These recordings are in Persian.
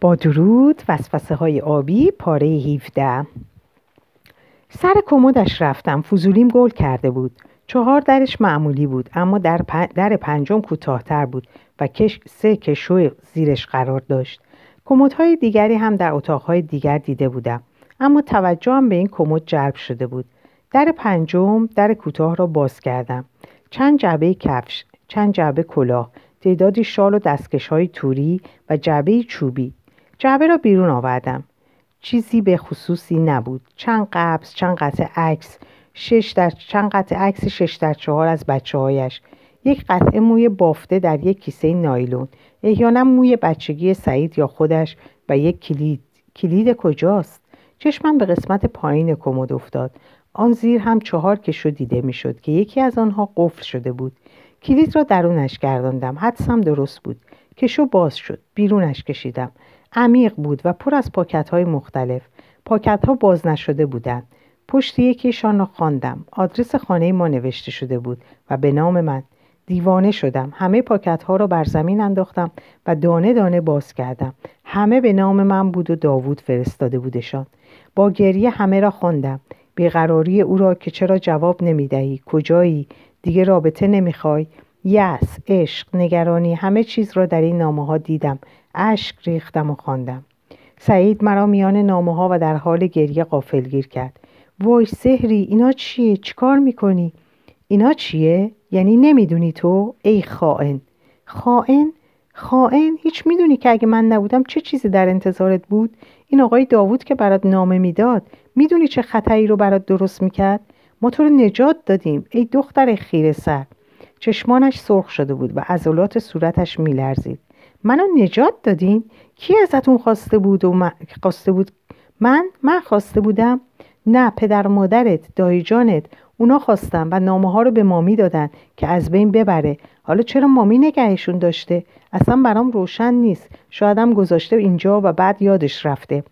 با درود وسوسه های آبی پاره 17 سر کمدش رفتم فضولیم گل کرده بود. چهار درش معمولی بود اما در, در پنجم کوتاهتر بود و کش... سه کشو زیرش قرار داشت. کمدهای دیگری هم در اتاقهای دیگر دیده بودم اما توجهم به این کمد جلب شده بود. در پنجم در کوتاه را باز کردم. چند جعبه کفش چند جعبه کلاه تعدادی شال و دستکش های توری و جعبه چوبی. جعبه را بیرون آوردم. چیزی به خصوصی نبود. چند قبض چند قطع عکس شش در چند قطع عکس شش در چهار از بچه هایش یک قطعه موی بافته در یک کیسه نایلون. احیانا موی بچگی سعید یا خودش و یک کلید. کلید کجاست؟ چشمم به قسمت پایین کمد افتاد. آن زیر هم چهار کشو دیده می‌شد که یکی از آنها قفل شده بود. کلید را درونش گرداندم. حدسم درست بود. کشو باز شد. بیرونش کشیدم. عمیق بود و پر از پاکت های مختلف. پاکت ها باز نشده بودند. پشت یکیشان را خواندم. آدرس خانه ما نوشته شده بود و به نام من. دیوانه شدم. همه پاکت ها را بر زمین انداختم و دانه دانه باز کردم. همه به نام من بود و داوود فرستاده بودشان. با گریه همه را خواندم. بیقراری او را که چرا جواب نمی‌دهی؟ کجایی؟ دیگه رابطه نمی‌خوای؟ یس عشق نگرانی همه چیز را در این نامه ها دیدم. اشک ریختم و خواندم. سعید مرا میان نامه ها و در حال گریه قافلگیر کرد. وای سهری اینا چیه؟ چیکار می‌کنی؟ اینا چیه؟ یعنی نمی‌دونی تو؟ ای خائن. خائن؟ خائن؟ هیچ می‌دونی که اگه من نبودم چه چیزی در انتظارت بود؟ این آقای داوود که برات نامه می‌داد می‌دونی چه خطری رو برات درست می‌کرد؟ ما تو رو نجات دادیم. ای دختر خیره سر چشمانش سرخ شده بود و عضلات صورتش میلرزید. منو نجات دادین؟ کی ازتون خواسته بود و من... خواسته بود من؟ من خواسته بودم؟ نه پدر مادرت دایی جانت. اونا خواستن و نامه ها رو به مامی دادن که از بین ببره. حالا چرا مامی نگهشون داشته؟ اصلا برام روشن نیست. شایدم گذاشته اینجا و بعد یادش رفته.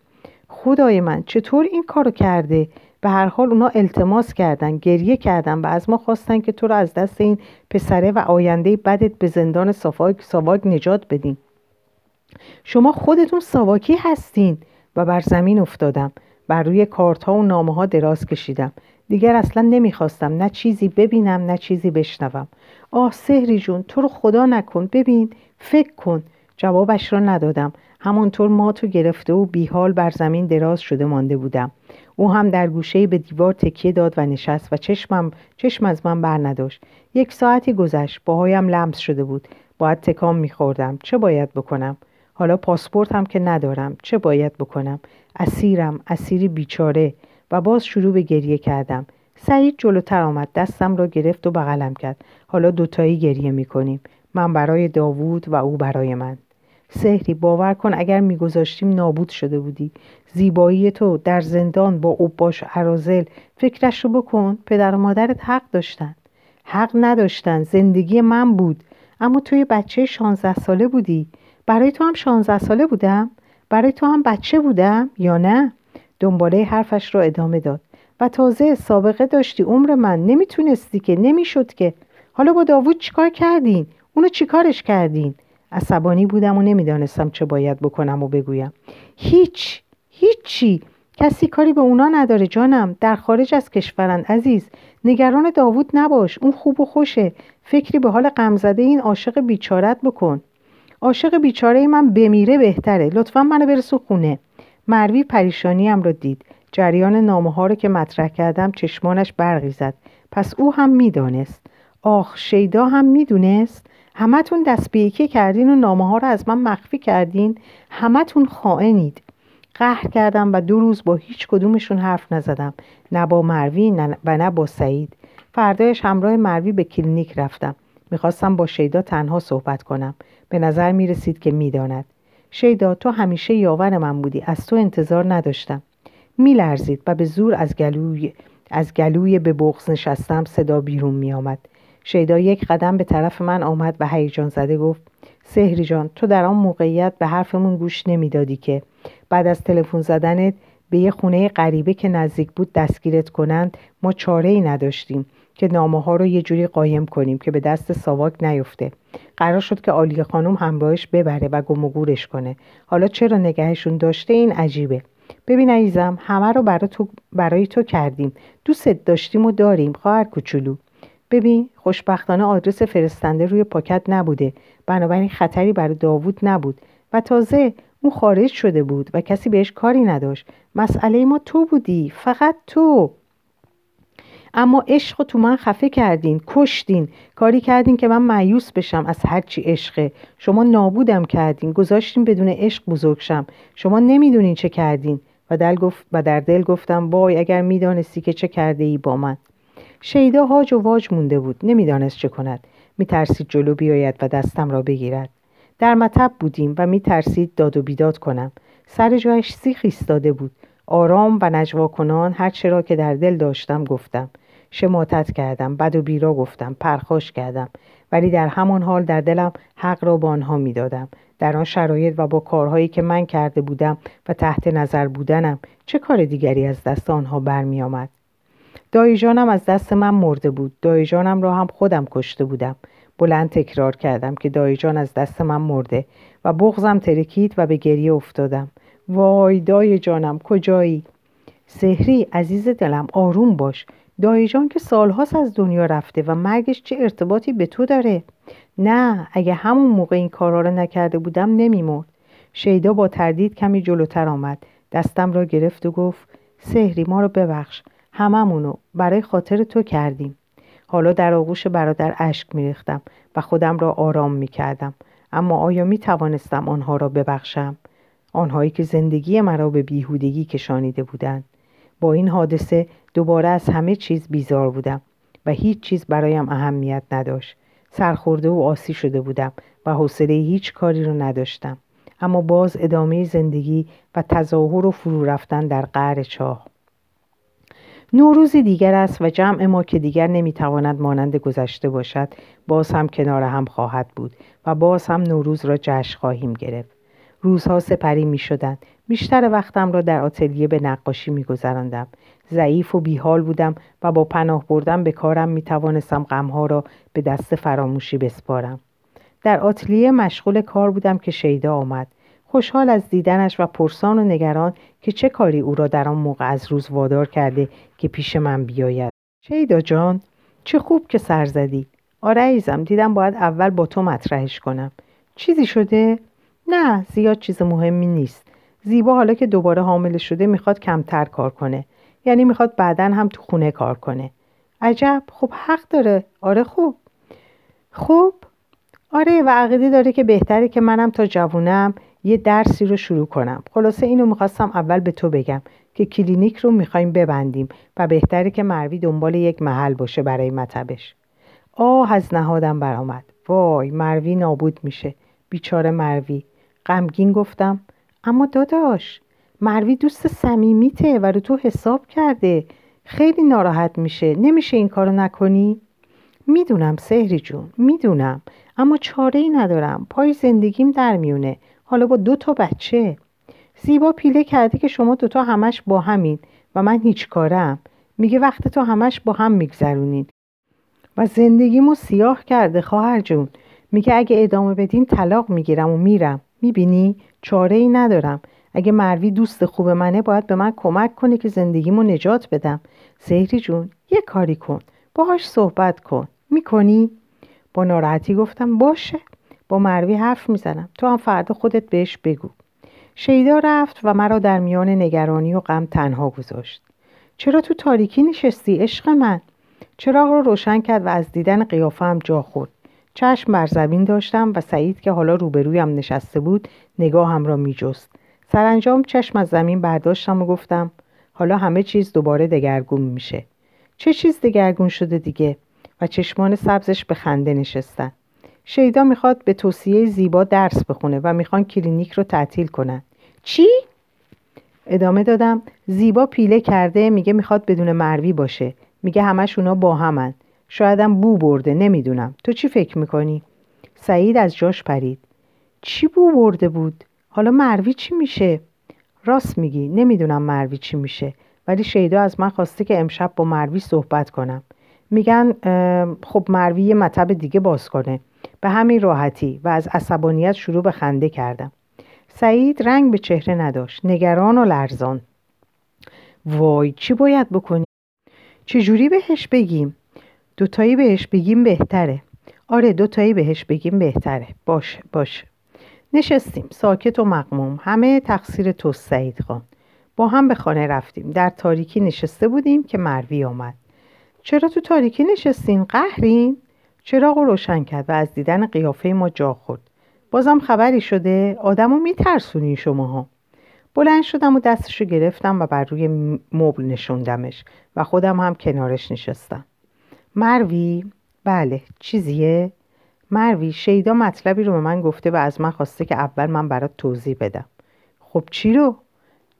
خدای من چطور این کارو کرده؟ به هر حال اونا التماس کردن گریه کردن و از ما خواستن که تو رو از دست این پسره و آینده بدت به زندان ساواک, نجات بدین. شما خودتون ساواکی هستین و بر زمین افتادم. بر روی کارت ها و نامه ها دراز کشیدم. دیگر اصلا نمی‌خواستم نه چیزی ببینم نه چیزی بشنوم. آه سهری جون تو رو خدا نکن. ببین فکر کن. جوابش را ندادم. همانطور ما تو گرفته و بیحال بر زمین دراز شده مانده بودم. او هم در گوشه به دیوار تکیه داد و نشست و چشمم چشم از من بر نداشت. یک ساعتی گذشت. باهایم لمس شده بود. باید تکام میخوردم. چه باید بکنم؟ حالا پاسپورت هم که ندارم. چه باید بکنم؟ اسیرم اسیری بیچاره. و باز شروع به گریه کردم. سعید جلوتر آمد دستم را گرفت و بغلم کرد. حالا دوتایی گریه می‌کنیم. من برای داوود و او برای من. سهری باور کن اگر میگذاشتیم نابود شده بودی. زیبایی تو در زندان با اوباش عرازل فکرش رو بکن. پدر و مادرت حق داشتن. حق نداشتن. زندگی من بود. اما توی بچه شانزده ساله بودی. برای تو هم شانزده ساله بودم؟ برای تو هم بچه بودم؟ یا نه؟ دنباله حرفش را ادامه داد. و تازه سابقه داشتی. عمر من. نمی‌تونستی که. نمی‌شد که. حالا با داوود چیکار کردین؟ اونو چیکارش کردین؟ عصبانی بودم و نمی‌دانستم چه باید بکنم و بگویم. هیچ. هیچی. کسی کاری به اونا نداره جانم. در خارج از کشورند عزیز نگران داوود نباش. اون خوب و خوشه. فکری به حال غمزده این عاشق بیچارت بکن. عاشق بیچاره من بمیره بهتره. لطفا منو برسو خونه. مروی پریشانیم را دید. جریان نامه ها رو که مطرح کردم چشمانش برقی زد. پس او هم می‌دانست. آخ شیدا هم می‌دونست؟ همتون دست به یکی کردین و نامه ها رو از من مخفی کردین؟ همتون خائنید. قهر کردم و دو روز با هیچ کدومشون حرف نزدم. نه با مروی و نه با سعید. فردایش همراه مروی به کلینیک رفتم. می‌خواستم با شیدا تنها صحبت کنم. به نظر می‌رسید که می‌داند. شیدا تو همیشه یاور من بودی. از تو انتظار نداشتم. میلرزید و به زور از گلوی از گلوی به بغز نشستم صدا بیرون میآمد. شیدا یک قدم به طرف من آمد و هیجان زده گفت سهری جان تو در آن موقعیت به حرفمون گوش نمی‌دادی که. بعد از تلفن زدنت به یه خونه غریبه که نزدیک بود دستگیرت کنند ما چاره ای نداشتیم. که نامه ها رو یه جوری قایم کنیم که به دست ساواک نیفته. قرار شد که آلیه خانم همراهش ببره و گم و کنه. حالا چرا نگهشون داشته؟ این عجیبه. ببین عزیزم همه رو برای تو, برای تو کردیم. دوستت داشتیم و داریم خواهر کوچولو. ببین خوشبختانه آدرس فرستنده روی پاکت نبوده. بنابراین خطری برای داوود نبود. و تازه اون خارج شده بود و کسی بهش کاری نداشت. مسئله ما تو بودی فقط تو. اما عشق تو من خفه کردین کشتین. کاری کردین که من معیوس بشم از هرچی عشقه. شما نابودم کردین. گذاشتین بدون عشق بزرگ شم. شما نمی‌دونین چه کردین. و, دل گفت و در دل گفتم وای اگر می‌دانستی که چه کرده ای با من. شیدا هاج و واج مونده بود. نمی‌دانست چه کند. میترسید جلو بیاید و دستم را بگیرد. در مطب بودیم و میترسید داد و بیداد کنم. سر جایش سیخ ایستاده بود. آرام و نجوا کنان هر چرا که در دل داشتم گفتم. شماتت کردم بد و بیرا گفتم پرخاش کردم. ولی در همان حال در دلم حق را به آنها می‌دادم. در آن شرایط و با کارهایی که من کرده بودم و تحت نظر بودنم چه کار دیگری از دست آنها برمی آمد دایجانم از دست من مرده بود. دایجانم را هم خودم کشته بودم. بلند تکرار کردم که دایجان از دست من مرده و بغزم ترکید و به گریه افتادم. وای دای جانم کجایی؟ سهری عزیز دلم آروم باش. دایجان که سالهاست از دنیا رفته و مرگش چه ارتباطی به تو داره؟ نه اگه همون موقع این کارها رو نکرده بودم نمیمرد. شیدا با تردید کمی جلوتر آمد. دستم را گرفت و گفت سهری ما رو ببخش. هممونو برای خاطر تو کردیم. حالا در آغوش برادر اشک میریختم و خودم را آرام می‌کردم. اما آیا می توانستم آنها را ببخشم؟ آنهایی که زندگی مرا به بیهودگی کشانیده بودند. با این حادثه دوباره از همه چیز بیزار بودم و هیچ چیز برایم اهمیت نداشت. سرخورده و آسی شده بودم و حوصله هیچ کاری رو نداشتم. اما باز ادامه زندگی و تظاهر و فرو رفتن در قعر چاه. نوروزی دیگر است و جمع ما که دیگر نمی‌تواند مانند گذشته باشد باز هم کنار هم خواهد بود و باز هم نوروز را جشن خواهیم گرفت. روزها سپری می شدند بیشتر وقتم را در آتلیه به نقاشی می گذراندم. ضعیف و بیحال بودم و با پناه بردن به کارم می توانستم غمها را به دست فراموشی بسپارم. در آتلیه مشغول کار بودم که شیدا آمد. خوشحال از دیدنش و پرسان و نگران که چه کاری او را در آن موقع از روز وادار کرده که پیش من بیاید. شیدا جان چه خوب که سر زدی. آره ایزم دیدم باید اول با تو مطرحش کنم. چیزی شده؟ نه زیاد چیز مهمی نیست. زیبا حالا که دوباره حامل شده می‌خواد کمتر کار کنه. یعنی می‌خواد بعدا هم تو خونه کار کنه. عجب خب حق داره. آره خوب. خوب؟ آره و عقیده داره که بهتره که منم تا جوونم یه درسی رو شروع کنم. خلاصه اینو می‌خواستم اول به تو بگم که کلینیک رو می‌خوایم ببندیم و بهتره که مروی دنبال یک محل باشه برای مطبش. آه از نهادم برآمد. وای مروی نابود میشه. بیچاره مروی. غمگین گفتم. اما داداش مروی دوست صمیمیته و رو تو حساب کرده. خیلی ناراحت میشه. نمیشه این کارو نکنی؟ می‌دونم سهری جون می‌دونم. اما چاره ای ندارم. پای زندگیم در میونه. حالا با دو تا بچه. زیبا پیله کرده که شما دوتا همش با همین و من هیچ کارم. میگه وقت تو همش با هم میگذرونین. و زندگیمو سیاه کرده خواهر جون. میگه اگه ادامه بدین طلاق می‌گیرم و میرم. می‌بینی؟ چاره ای ندارم. اگه مروی دوست خوب منه باید به من کمک کنه که زندگیمو نجات بدم. سهری جون یه کاری کن. باهاش صحبت کن. می‌کنی؟ با ناراحتی گفتم باشه. با مروی حرف می‌زنم. تو هم فردا خودت بهش بگو. شیدا رفت و مرا در میان نگرانی و غم تنها گذاشت. چرا تو تاریکی نشستی عشق من؟ چراغ رو روشن کرد و از دیدن قیافم جا خورد. چشم بر زمین داشتم و سعید که حالا روبرویم نشسته بود نگاهم را میجست. سرانجام چشم از زمین برداشتم و گفتم حالا همه چیز دوباره دگرگون میشه. چه چیز دگرگون شده دیگه؟ و چشمان سبزش به خنده نشستن. شیدا می‌خواد به توصیه زیبا درس بخونه و می‌خوان کلینیک رو تعطیل کنن. چی؟ ادامه دادم زیبا پیله کرده میگه می‌خواد بدون مروی باشه. میگه همش اونا با همن. شایدم بو برده نمی‌دونم. تو چی فکر می‌کنی؟ سعید از جاش پرید. چی بو برده بود؟ حالا مروی چی میشه؟ راست میگی. نمی‌دونم مروی چی میشه. ولی شیدا از من خواسته که امشب با مروی صحبت کنم. میگن خب مروی یه مطب دیگه باز کنه. به همین راحتی و از عصبانیت شروع به خنده کردم. سعید رنگ به چهره نداشت. نگران و لرزان. وای چی باید بکنیم چجوری بهش بگیم؟ دوتایی بهش بگیم بهتره. آره دوتایی بهش بگیم بهتره. باشه باشه نشستیم. ساکت و مقموم همه تقصیر تو سعید خان. با هم به خانه رفتیم. در تاریکی نشسته بودیم که مروی آمد. چرا تو تاریکی نشستین؟ قهرین؟ چراغ رو روشن کرد و از دیدن قیافه ما جا خورد. بازم خبری شده؟ آدمو میترسونی شماها. بلند شدم و دستش رو گرفتم و بر روی مبل نشوندمش و خودم هم کنارش نشستم. مروی؟ بله چیزیه؟ مروی شیدا مطلبی رو به من گفته و از من خواسته که اول من برات توضیح بدم. خب چی رو؟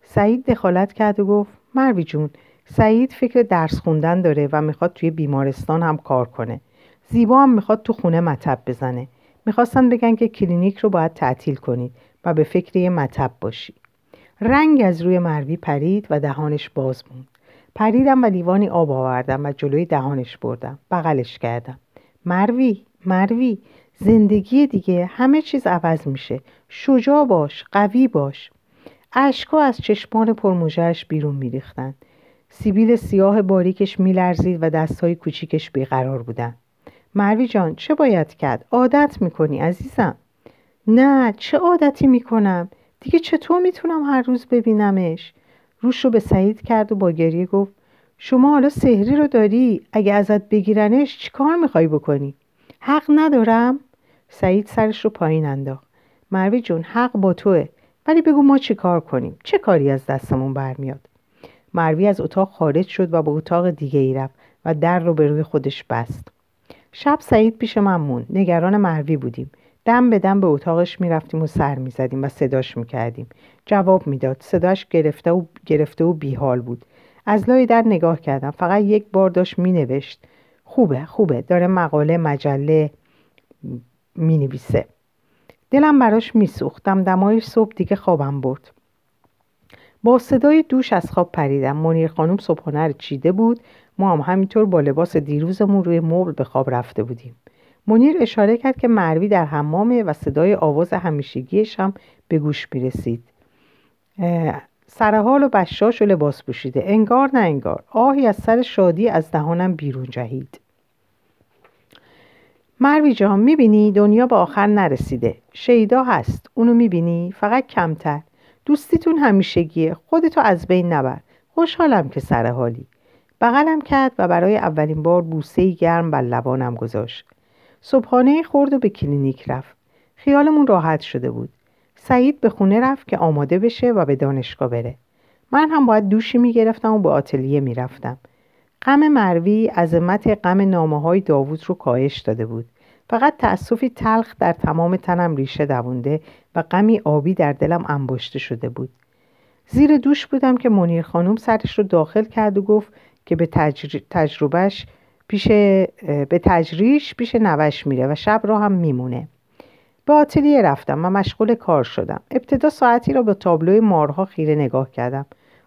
سعید دخالت کرد و گفت مروی جون سعید فکر درس خوندن داره و می‌خواد توی بیمارستان هم کار کنه. زیبا هم می‌خواد تو خونه مطب بزنه. می‌خواستن بگن که کلینیک رو باید تعطیل کنید و به فکر یه مطب باشی. رنگ از روی مروی پرید و دهانش باز موند. پریدم و لیوانی آب آوردم و جلوی دهانش بردم. بغلش کردم. مروی مروی زندگی دیگه. همه چیز عوض میشه. شجاع باش قوی باش. اشکا از چشمان پرموجهش بیرون میریختند سیبیل سیاه باریکش میلرزید و دستهای کوچیکش بیقرار بودن. مروی جان چه باید کرد؟ عادت می‌کنی عزیزم؟ نه چه عادتی می‌کنم؟ دیگه چطور می‌تونم هر روز ببینمش؟ روش رو به سعید کرد و با گریه گفت شما حالا سحری رو داری؟ اگه ازت بگیرنش چیکار می‌خوای بکنی؟ حق ندارم؟ سعید سرش رو پایین انداخت. مروی جون حق با توه ولی بگو ما چی کار کنیم؟ چه کاری از دستمون برمیاد؟ مروی از اتاق خارج شد و به اتاق دیگه ای رفت و در رو به روی خودش بست. شب سعید پیش من موند. نگران مروی بودیم. دم به دم به اتاقش می‌رفتیم و سر می‌زدیم و صداش می‌کردیم. جواب می‌داد. صداش گرفته و گرفته و بیحال بود. از لای در نگاه کردم. فقط یک بار داشت مینوشت. خوبه خوبه. داره مقاله مجله می‌نویسه. دلم براش میسوختم دمای صبح دیگه خوابم برد. با صدای دوش از خواب پریدم. منیر خانم صبحانه رو چیده بود. ما هم همینطور با لباس دیروزمون روی مبل به خواب رفته بودیم. منیر اشاره کرد که مروی در حمامه و صدای آواز همیشگیش هم به گوش می‌رسید. سرحال و بشاش و لباس پوشیده. انگار نه انگار. آهی از سر شادی از دهانم بیرون جهید. مروی جان می‌بینی دنیا به آخر نرسیده. شیدا هست. اونو می‌بینی؟ فقط کمتر. دوستیتون همیشگیه. خودتو از بین نبر. خوشحالم که سر حالی بغلم کرد و برای اولین بار بوسه گرم بر لبانم گذاشت. صبحانه خورد و به کلینیک رفت. خیالمون راحت شده بود. سعید به خونه رفت که آماده بشه و به دانشگاه بره. من هم باید دوشی می‌گرفتم و به آتلیه می‌رفتم. غم مروی عظمت غم نامه های داوود رو کاهش داده بود. فقط تأسفی تلخ در تمام تنم ریشه دوونده و غمی آبی در دلم انباشته شده بود. زیر دوش بودم که منیر خانم سرش رو داخل کرد و گفت که به تجربهش پیش به تجریش پیش نوش میره و شب را هم میمونه. به آتلیه رفتم و مشغول کار شدم. ابتدا ساعتی را به تابلوی مارها خیره نگاه کردم.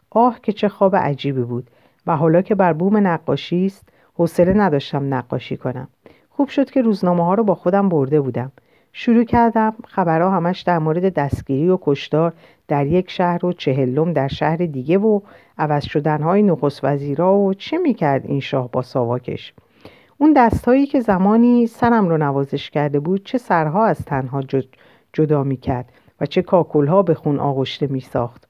آه که چه خواب عجیبی بود. و حالا که بر بوم نقاشی است حوصله نداشتم نقاشی کنم. خوب شد که روزنامه ها رو با خودم برده بودم. شروع کردم. خبرها همش در مورد دستگیری و کشتار در یک شهر و چهلم در شهر دیگه و عوض شدنهای نخست وزیرا و چه می‌کرد این شاه با ساواکش. اون دستهایی که زمانی سرم رو نوازش کرده بود چه سرها از تنها جدا می‌کرد و چه کاکلها به خون آغشته میساخت.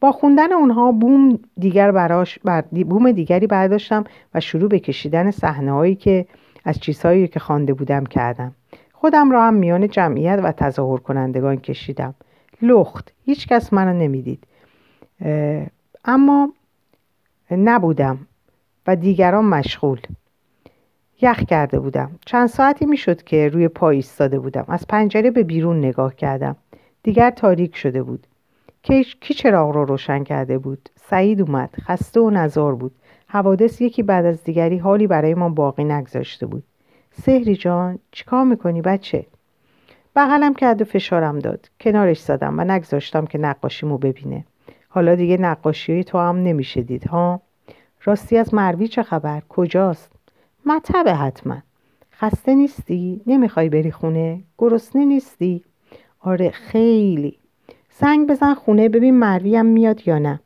با خوندن اونها بوم دیگر براش بر بوم دیگری برداشتم و شروع به کشیدن صحنه هایی که از چیزهایی که خوانده بودم کردم. خودم را هم میان جمعیت و تظاهر کنندگان کشیدم. لخت. هیچ کس منو نمی‌دید. اما نبودم و دیگران مشغول. یخ کرده بودم. چند ساعتی می‌شد که روی پای ایستاده بودم. از پنجره به بیرون نگاه کردم. دیگر تاریک شده بود. کی چراغ رو روشن کرده بود؟ سعید اومد. خسته و نزار بود. حوادث یکی بعد از دیگری حالی برای ما باقی نگذاشته بود. سهری جان چیکار می‌کنی بچه؟ بغلم کرد و فشارم داد. کنارش زدم و نگذاشتم که نقاشیمو ببینه. حالا دیگه نقاشی تو هم نمیشه دید ها؟ راستی از مروی چه خبر؟ کجاست؟ مطبه حتما. خسته نیستی؟ نمی‌خوای بری خونه؟ گرسنه نیستی؟ آره خیلی. زنگ بزن خونه ببین مرویم میاد یا نه.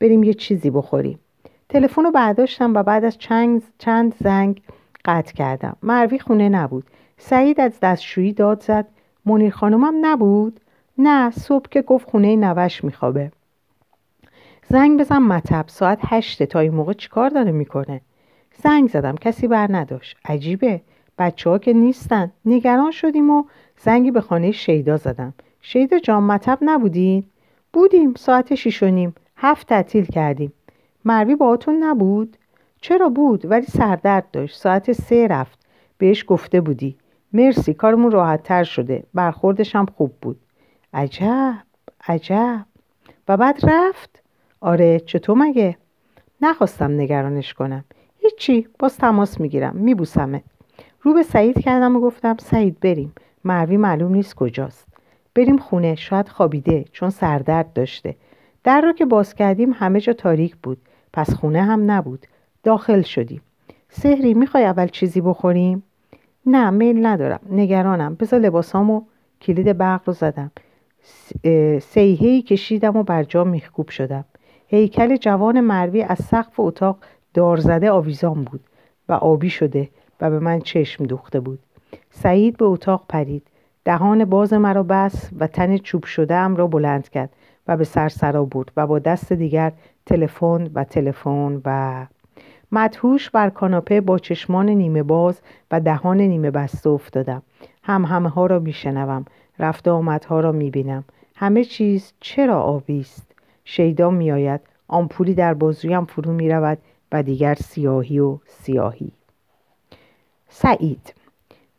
بریم یه چیزی بخوریم. تلفن رو برداشتم و بعد از چند زنگ قطع کردم. مروی خونه نبود. سعید از دستشویی داد زد. منیر خانومم نبود؟ نه صبح که گفت خونه نوش میخوابه. زنگ بزن مطب. ساعت هشته تا این موقع چیکار داره می‌کنه؟ زنگ زدم. کسی بر نداشت. عجیبه. بچه ها که نیستن. نگران شدیم و زنگی به خانه شیدا زدم. شیدا جان مطب نبودین؟ بودیم. ساعت شیش و نیم. هفت تعطیل کردیم. مروی باهاتون نبود؟ چرا بود؟ ولی سردرد داشت. ساعت سه رفت. بهش گفته بودی. مرسی کارمون راحت تر شده. برخوردش هم خوب بود. عجب عجب. و بعد رفت؟ آره چطور مگه؟ نخواستم نگرانش کنم. هیچی باز تماس می‌گیرم. میبوسمه. رو به سعید کردم و گفتم سعید بریم. مروی معلوم نیست کجاست. بریم خونه. شاید خوابیده چون سردرد داشته. در رو که باز کردیم همه جا تاریک بود. پس خونه هم نبود. داخل شدیم سهری می‌خوای اول چیزی بخوریم؟ نه میل ندارم. نگرانم. بذار لباسامو کلید برق رو زدم. سیهی کشیدم و بر جا میخکوب شدم. هیکل جوان مروی از سقف اتاق دارزده آویزان بود و آبی شده و به من چشم دوخته بود. سعید به اتاق پرید. دهان باز مرا بس و تن چوب شده ام را بلند کرد و به سرسرا بود و با دست دیگر تلفن و تلفن و مدهوش بر کاناپه با چشمان نیمه باز و دهان نیمه بسته افتادم. هم همه ها را میشنوم. رفت آمدها را می‌بینم. همه چیز چرا آبی است؟ شیدا میآید. آمپولی در بازویم فرو می‌رود و دیگر سیاهی و سیاهی. سعید.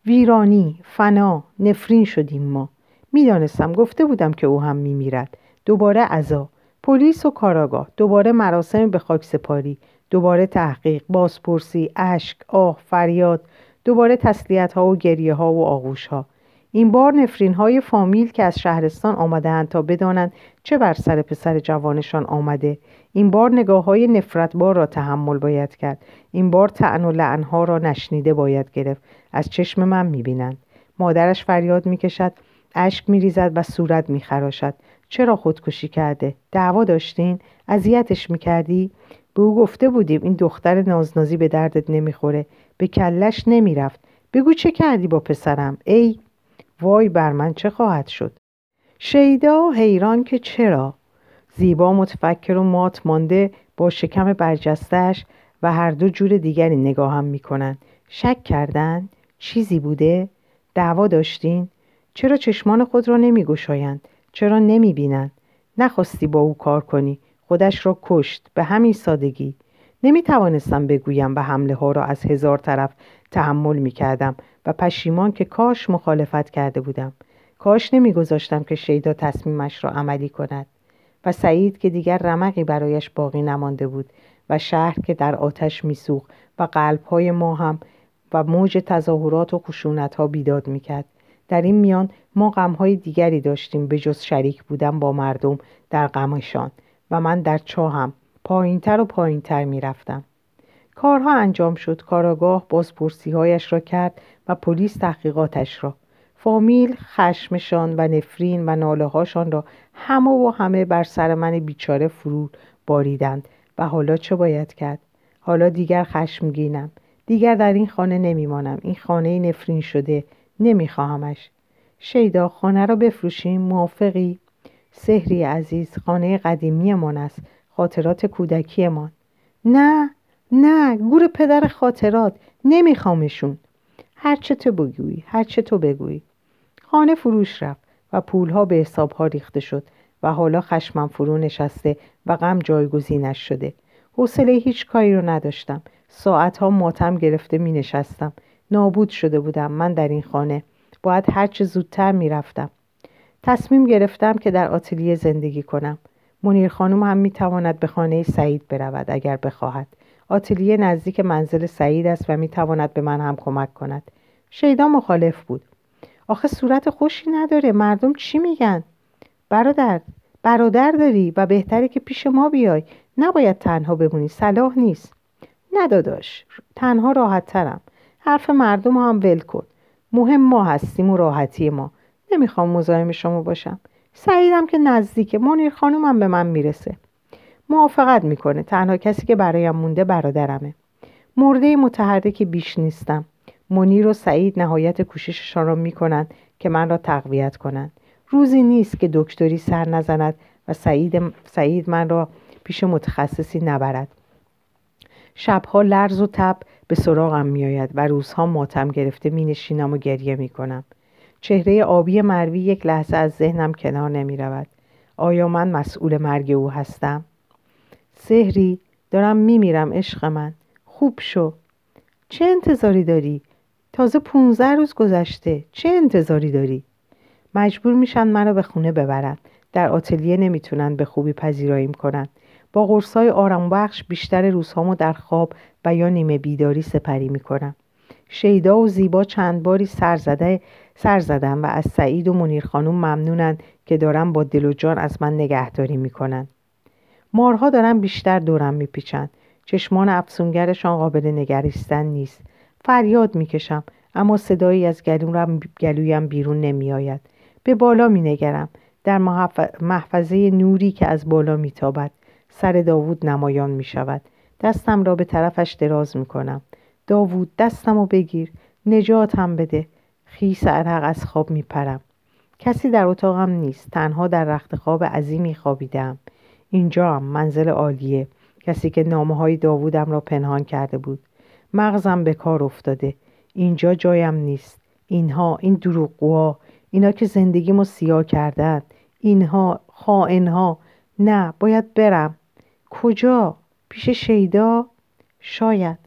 ویرانی فنا نفرین شدیم ما. می‌دانستم گفته بودم که او هم میمیرد. دوباره عزا. پلیس و کاراگاه. دوباره مراسم به خاک سپاری دوباره تحقیق بازپرسی اشک آه فریاد دوباره تسلیت ها و گریه ها و آغوش ها این بار نفرین های فامیل که از شهرستان آمدهاند تا بدانند چه بر سر پسر جوانشان آمده. این بار نگاه های نفرت بار را تحمل باید کرد. این بار تعن و لعن ها را نشنیده باید گرفت. از چشم من می‌بینند. مادرش فریاد می‌کشد اشک میریزد و صورت میخراشد. چرا خودکشی کرده؟ دعوا داشتین؟ اذیتش می‌کردی؟ به او گفته بودیم این دختر نازنازی به دردت نمی‌خوره. به کلش نمی‌رفت. بگو چه کردی با پسرم؟ ای وای بر من چه خواهد شد؟ شیدا حیران که چرا؟ زیبا متفکر و مات مانده با شکم برجستش و هر دو جور دیگری نگاهم می‌کنند شک کردند چیزی بوده؟ دعوا داشتین؟ چرا چشمان خود را نمیگشایند؟ چرا نمی‌بینند نخواستی با او کار کنی. خودش را کشت. به همین سادگی. نمی توانستم بگویم و حمله ها را از هزار طرف تحمل می کردم و پشیمان که کاش مخالفت کرده بودم. کاش نمیگذاشتم که شیدا تصمیمش را عملی کند. و سعید که دیگر رمقی برایش باقی نمانده بود و شهر که در آتش میسوخت و قلبهای ما هم و موج تظاهرات و خشونت ها بیداد می‌کرد. در این میان ما غمهای دیگری داشتیم به جز شریک بودن با مردم در غمشان و من در چاهم پایینتر و پایینتر می‌رفتم. کارها انجام شد کاراگاه بازپرسی هایش را کرد و پلیس تحقیقاتش را. فامیل خشمشان و نفرین و ناله هاشان را همه و همه بر سر من بیچاره فرود باریدند و حالا چه باید کرد؟ حالا دیگر خشمگینم. دیگر در این خانه نمیمانم. این خانه نفرین شده نمیخواهمش. شیدا خانه را بفروشیم. موافقی؟ سهری عزیز خانه قدیمیمان است. خاطرات کودکیمان. نه نه گور پدر خاطرات. نمیخوامشون. هرچه تو بگویی هرچه تو بگویی. خانه فروش رفت و پولها به حسابها ریخته شد و حالا خشمم فرو نشسته و غم جایگزینش شده. حوصله هیچ کاری رو نداشتم. ساعتها ماتم گرفته می نشستم. نابود شده بودم من در این خانه. باید هرچه زودتر می رفتم تصمیم گرفتم که در آتلیه زندگی کنم. منیر خانم هم می تواند به خانه سعید برود اگر بخواهد. آتلیه نزدیک منزل سعید است و می تواند به من هم کمک کند. شیدا مخالف بود. آخه صورت خوشی نداره. مردم چی میگن؟ برادر برادر داری و بهتره که پیش ما بیای. نباید تنها بمونی. صلاح نیست. نداداش تنها راحت ترم حرف مردم هم ول کن. مهم ما هستیم و راحتی ما. نمی‌خوام مزاحم شما باشم. سعیدم که نزدیکه. منیر خانومم به من می‌رسه. موافقت می‌کنه. تنها کسی که برایم مونده برادرمه. مرده متحرک بیش نیستم. منیر و سعید نهایت کوشششان را می‌کنند که من را تقویت کنند. روزی نیست که دکتری سر نزند و سعید, سعید من را پیش متخصصی نبرد. شبها لرز و تب به سراغم میآید و روزها ماتم گرفته می نشینم و گریه می کنم. چهره آبی مروی یک لحظه از ذهنم کنار نمی رود. آیا من مسئول مرگ او هستم؟ سهری دارم میمیرم عشق من خوب شو چه انتظاری داری؟ تازه پونزه روز گذشته چه انتظاری داری؟ مجبور میشن مرا به خونه ببرن در آتلیه نمی‌تونن به خوبی پذیراییم کنن با قرصای آرام بخش بیشتر روزهامو در خواب و یا نیمه بیداری سپری می‌کنم. شیدا و زیبا چند باری سر, زده سر زدن و از سعید و منیر خانوم ممنونن که دارن با دل و جان از من نگهداری می‌کنن. مارها دارن بیشتر دورم میپیچن. چشمان افسونگرشان قابل نگریستن نیست. فریاد می‌کشم اما صدایی از گلویم بیرون نمیآید. به بالا مینگرم. در محفظه نوری که از بالا میتابد. سر داوود نمایان می شود دستم را به طرفش دراز می کنم داوود دستم رو بگیر. نجاتم بده. خیس عرق از خواب می پرم کسی در اتاقم نیست. تنها در رخت خواب عظیمی خوابیدم اینجا هم منزل عالیه. کسی که نامه های داوودم را پنهان کرده بود. مغزم به کار افتاده. اینجا جایم نیست. اینها این دروغگوها اینا که زندگیمو سیاه کردن اینها خائنها. نه باید برم. کجا؟ پیش شیدا؟ شاید.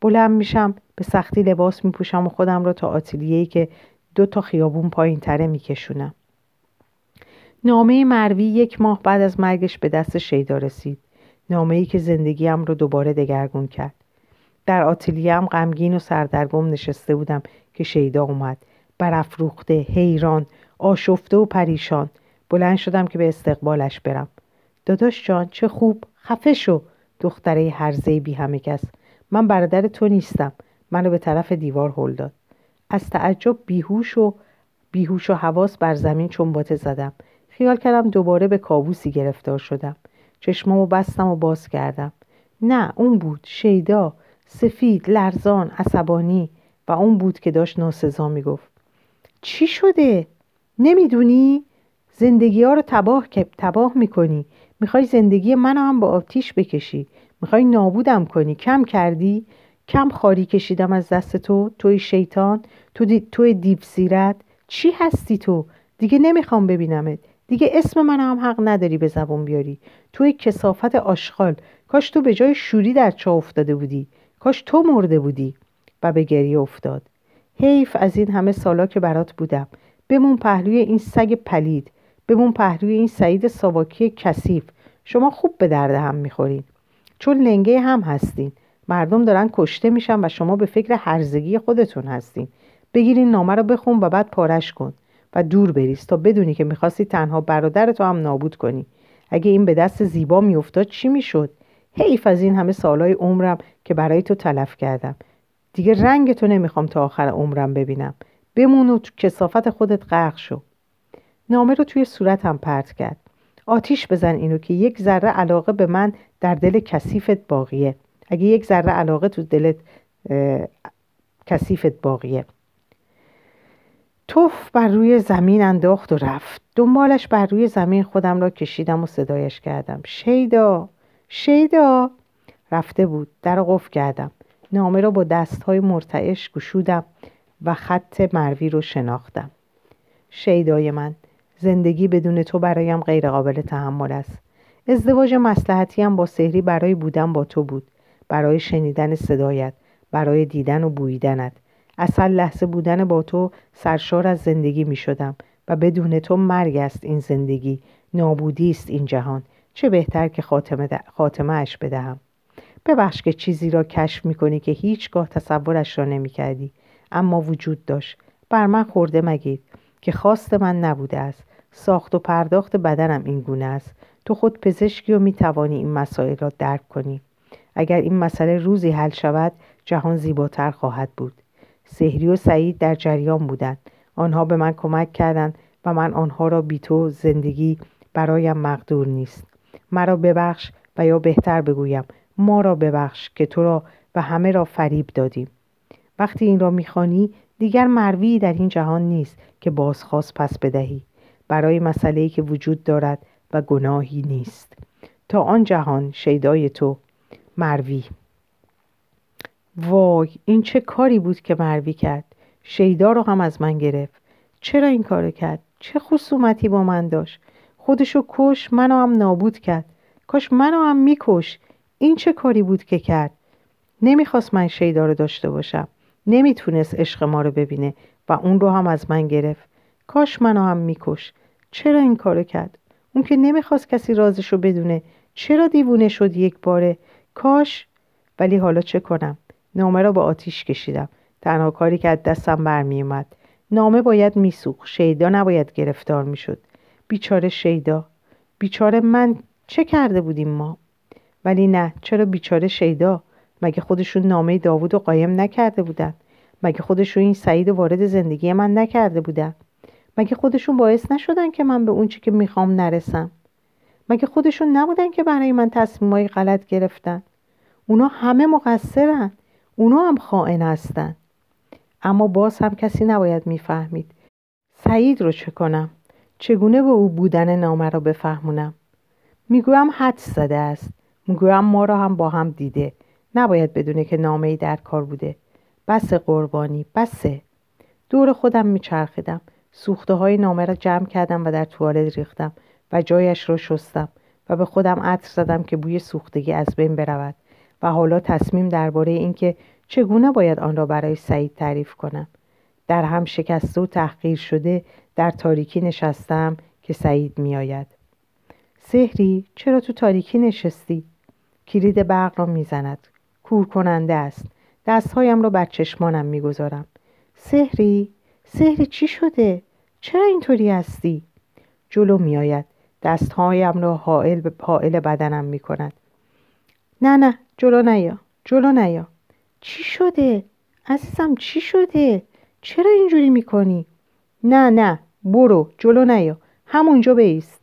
بلند میشم به سختی لباس میپوشم و خودم را تا آتیلیهی که دو تا خیابون پایین تره میکشونم. نامه مروی یک ماه بعد از مرگش به دست شیدا رسید. نامه ای که زندگیم رو دوباره دگرگون کرد. در آتلیهم غمگین و سردرگم نشسته بودم که شیدا اومد. برافروخته حیران آشفته و پریشان. بلند شدم که به استقبالش برم. داداش جان چه خوب. خفه شو دختره هرزه بی همه کس. من برادر تو نیستم. منو به طرف دیوار هل داد. از تعجب بیهوش و بیهوش و حواس بر زمین چنباته زدم. خیال کردم دوباره به کابوسی گرفتار شدم. چشمامو بستم و باز کردم. نه اون بود. شیدا سفید لرزان عصبانی. و اون بود که داشت ناسزا می‌گفت. چی شده؟ نمی‌دونی؟ زندگی ها رو تباه, تباه می‌کنی. می‌خوای زندگی منو هم با آتیش بکشی. می‌خوای نابودم کنی. کم کردی کم خاری کشیدم از دست تو. توی شیطان تو دی... توی دیو سیرت چی هستی تو؟ دیگه نمی‌خوام ببینمت. دیگه اسم من هم حق نداری به زبون بیاری. توی کسافت آشغال. کاش تو به جای شوری در چا افتاده بودی. کاش تو مرده بودی و به گریه افتاد. حیف از این همه سالا که برات بودم. بمون پهلوی این سگ پلید. بمون پهلوی این سعید ساواکی کثیف. شما خوب به درد هم می‌خورین. چون لنگه هم هستین. مردم دارن کشته میشن و شما به فکر هرزگی خودتون هستین. بگیرین نامه رو بخون و بعد پارش کن و دور بریز تا بدونی که می‌خواستی تنها برادر تو هم نابود کنی. اگه این به دست زیبا میافتاد چی می‌شد؟ حیف از این همه سالهای عمرم که برای تو تلف کردم. دیگه رنگ تو نمی‌خوام تا آخر عمرم ببینم. بمون و کسافت خودت غرق شو. نامه رو توی صورتم پرت کرد. آتیش بزن اینو که یک ذره علاقه به من در دل کثیفت باقیه. اگه یک ذره علاقه تو دلت کثیفت باقیه. توف بر روی زمین انداخت و رفت. دنبالش بر روی زمین خودم را کشیدم و صدایش کردم. شیدا شیدا! رفته بود. در قفل کردم. نامه را با دستهای مرتعش گشودم و خط مروی رو شناختم. شیدای من. زندگی بدون تو برایم غیرقابل تحمل است. ازدواج مسلحتی هم با سهری برای بودن با تو بود. برای شنیدن صدایت برای دیدن و بویدنت. اصل لحظه بودن با تو سرشار از زندگی می شدم و بدون تو مرگ است این زندگی. نابودی است این جهان. چه بهتر که خاتمه, خاتمه اش بدهم. ببخش که چیزی را کشف می کنی که هیچگاه تصورش را نمی کردی. اما وجود داشت. بر من خورده مگید که خواست من نبوده است. ساخت و پرداخت بدنم این گونه است. تو خود پزشکی و می توانی این مسائل را درک کنی. اگر این مسئله روزی حل شود جهان زیباتر خواهد بود. سهری و سعید در جریان بودند. آنها به من کمک کردند و من آنها را بی تو زندگی برایم مقدور نیست. مرا ببخش و یا بهتر بگویم ما را ببخش که تو را و همه را فریب دادیم. وقتی این را می‌خوانی دیگر مروی در این جهان نیست که بازخواست پس بدهی. برای مسئله که وجود دارد و گناهی نیست. تا آن جهان شیدای تو مروی. وای این چه کاری بود که مروی کرد؟ شیدا رو هم از من گرفت. چرا این کار کرد؟ چه خصومتی با من داشت؟ خودشو کش منو هم نابود کرد. کاش منو هم میکش. این چه کاری بود که کرد؟ نمی‌خواست من شیدا رو داشته باشم. نمی‌تونست عشق ما رو ببینه و اون رو هم از من گرفت. کاش منو هم میکش. چرا این کارو کرد؟ اون که نمی‌خواست کسی رازشو بدونه. چرا دیوونه شد یک باره؟ کاش. ولی حالا چه کنم؟ نامه را با آتیش کشیدم. تنها کاری که از دستم برمیومد نامه باید میسوخ شیدا نباید گرفتار می‌شد. بیچاره شیدا. بیچاره من چه کرده بودیم ما؟ ولی نه. چرا بیچاره شیدا؟ مگه خودشون نامه داوود و قایم نکرده بودن؟ مگه خودشون این سعید وارد زندگی من نکرده بودن؟ مگه خودشون باعث نشدن که من به اون چی که می‌خوام نرسم؟ مگه خودشون نبودن که برای من تصمیمای غلط گرفتن؟ اونا همه مقصرن. اونا هم خائن هستن. اما باز هم کسی نباید می‌فهمید. سعید رو چه کنم؟ چگونه به او بودن نامه را بفهمونم؟ می‌گویم حد زده است. می‌گویم ما را هم با هم دیده. نباید بدونه که نامه ای در کار بوده. بس قربانی. بسه. دور خودم میچرخیدم. سوخته های نامه را جمع کردم و در توالت ریختم و جایش را شستم و به خودم عطر زدم که بوی سوختگی از بین برود و حالا تصمیم درباره اینکه چگونه باید آن را برای سعید تعریف کنم. در هم شکسته و تحقیر شده در تاریکی نشستم که سعید میآید. سهری چرا تو تاریکی نشستی؟ کلید برق را می‌زند. کور کننده است. دستهایم را بر چشمانم می‌گذارم. سهری سهری چی شده؟ چرا اینطوری هستی؟ جلو میآید. دستهایم را حائل به حائل بدنم می‌کند. نه نه جلو نیا جلو نیا. چی شده؟ عزیزم چی شده؟ چرا اینجوری می‌کنی؟ نه نه برو جلو نیا. همونجا بیست.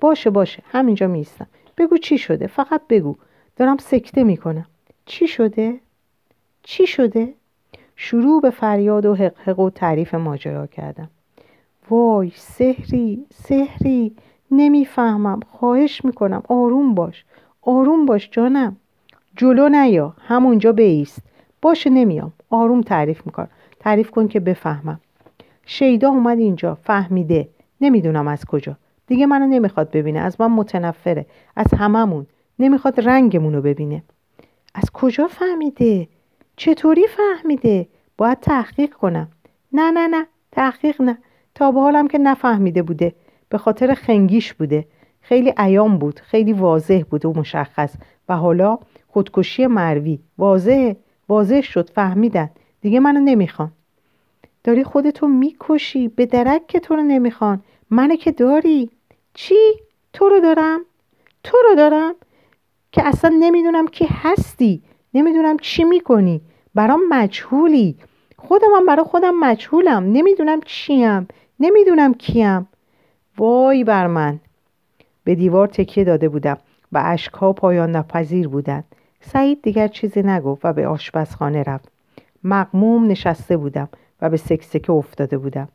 باشه باشه همینجا میستم بگو چی شده؟ فقط بگو. دارم سکته می‌کنم. چی شده؟ چی شده؟ شروع به فریاد و حقحق و تعریف ماجرا کردم. وای سحری سحری نمی‌فهمم. خواهش می‌کنم. آروم باش. آروم باش جانم. جلو نیا. همونجا بیست. باشه نمیام. آروم تعریف می‌کنم. تعریف کن که بفهمم. شیدا اومد اینجا. فهمیده. نمی‌دونم از کجا. دیگه منو نمی‌خواد ببینه. از من متنفره. از هممون. نمی‌خواد رنگمون رو ببینه. از کجا فهمیده؟ چطوری فهمیده؟ باید تحقیق کنم. نه نه نه تحقیق نه. تا به حالم که نفهمیده بوده. به خاطر خنگیش بوده. خیلی ایام بود خیلی واضح بود و مشخص. و حالا خودکشی مروی. واضح واضح شد فهمیدن. دیگه منو نمی‌خوان. داری خودتو می‌کشی به درک که تو رو نمی‌خوان. منو که داری؟ چی؟ تو رو دارم؟ تو رو دارم؟ که اصلا نمی‌دونم کی هستی. نمی‌دونم چی می‌کنی. برام مجهولی. خودم هم برا خودم مجهولم. نمی‌دونم چیم. نمی‌دونم کیم. وای بر من. به دیوار تکیه داده بودم. و اشکها پایان نپذیر بودند سعید دیگر چیزی نگفت و به آشپزخانه رفت. مقموم نشسته بودم و به سکسکه افتاده بودم.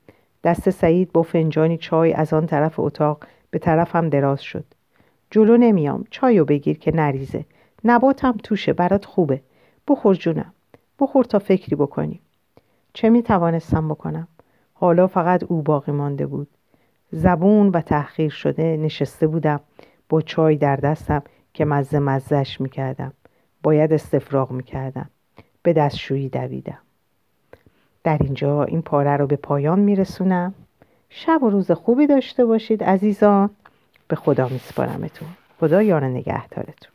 دست سعید با فنجانی چای از آن طرف اتاق به طرفم دراز شد. جلو نمیام. چایو بگیر که نریزه. نباتم توشه برات خوبه. بخور جونم. بخور تا فکری بکنی. چه می توانستم بکنم؟ حالا فقط او باقی مانده بود. زبون و تحقیر شده نشسته بودم. با چای در دستم که مزه مزهش می‌کردم باید استفراغ می‌کردم به دستشویی دویدم. در اینجا این پاره رو به پایان میرسونم شب و روز خوبی داشته باشید عزیزان. به خدا میسپارمتون خدا یار نگهدارتون.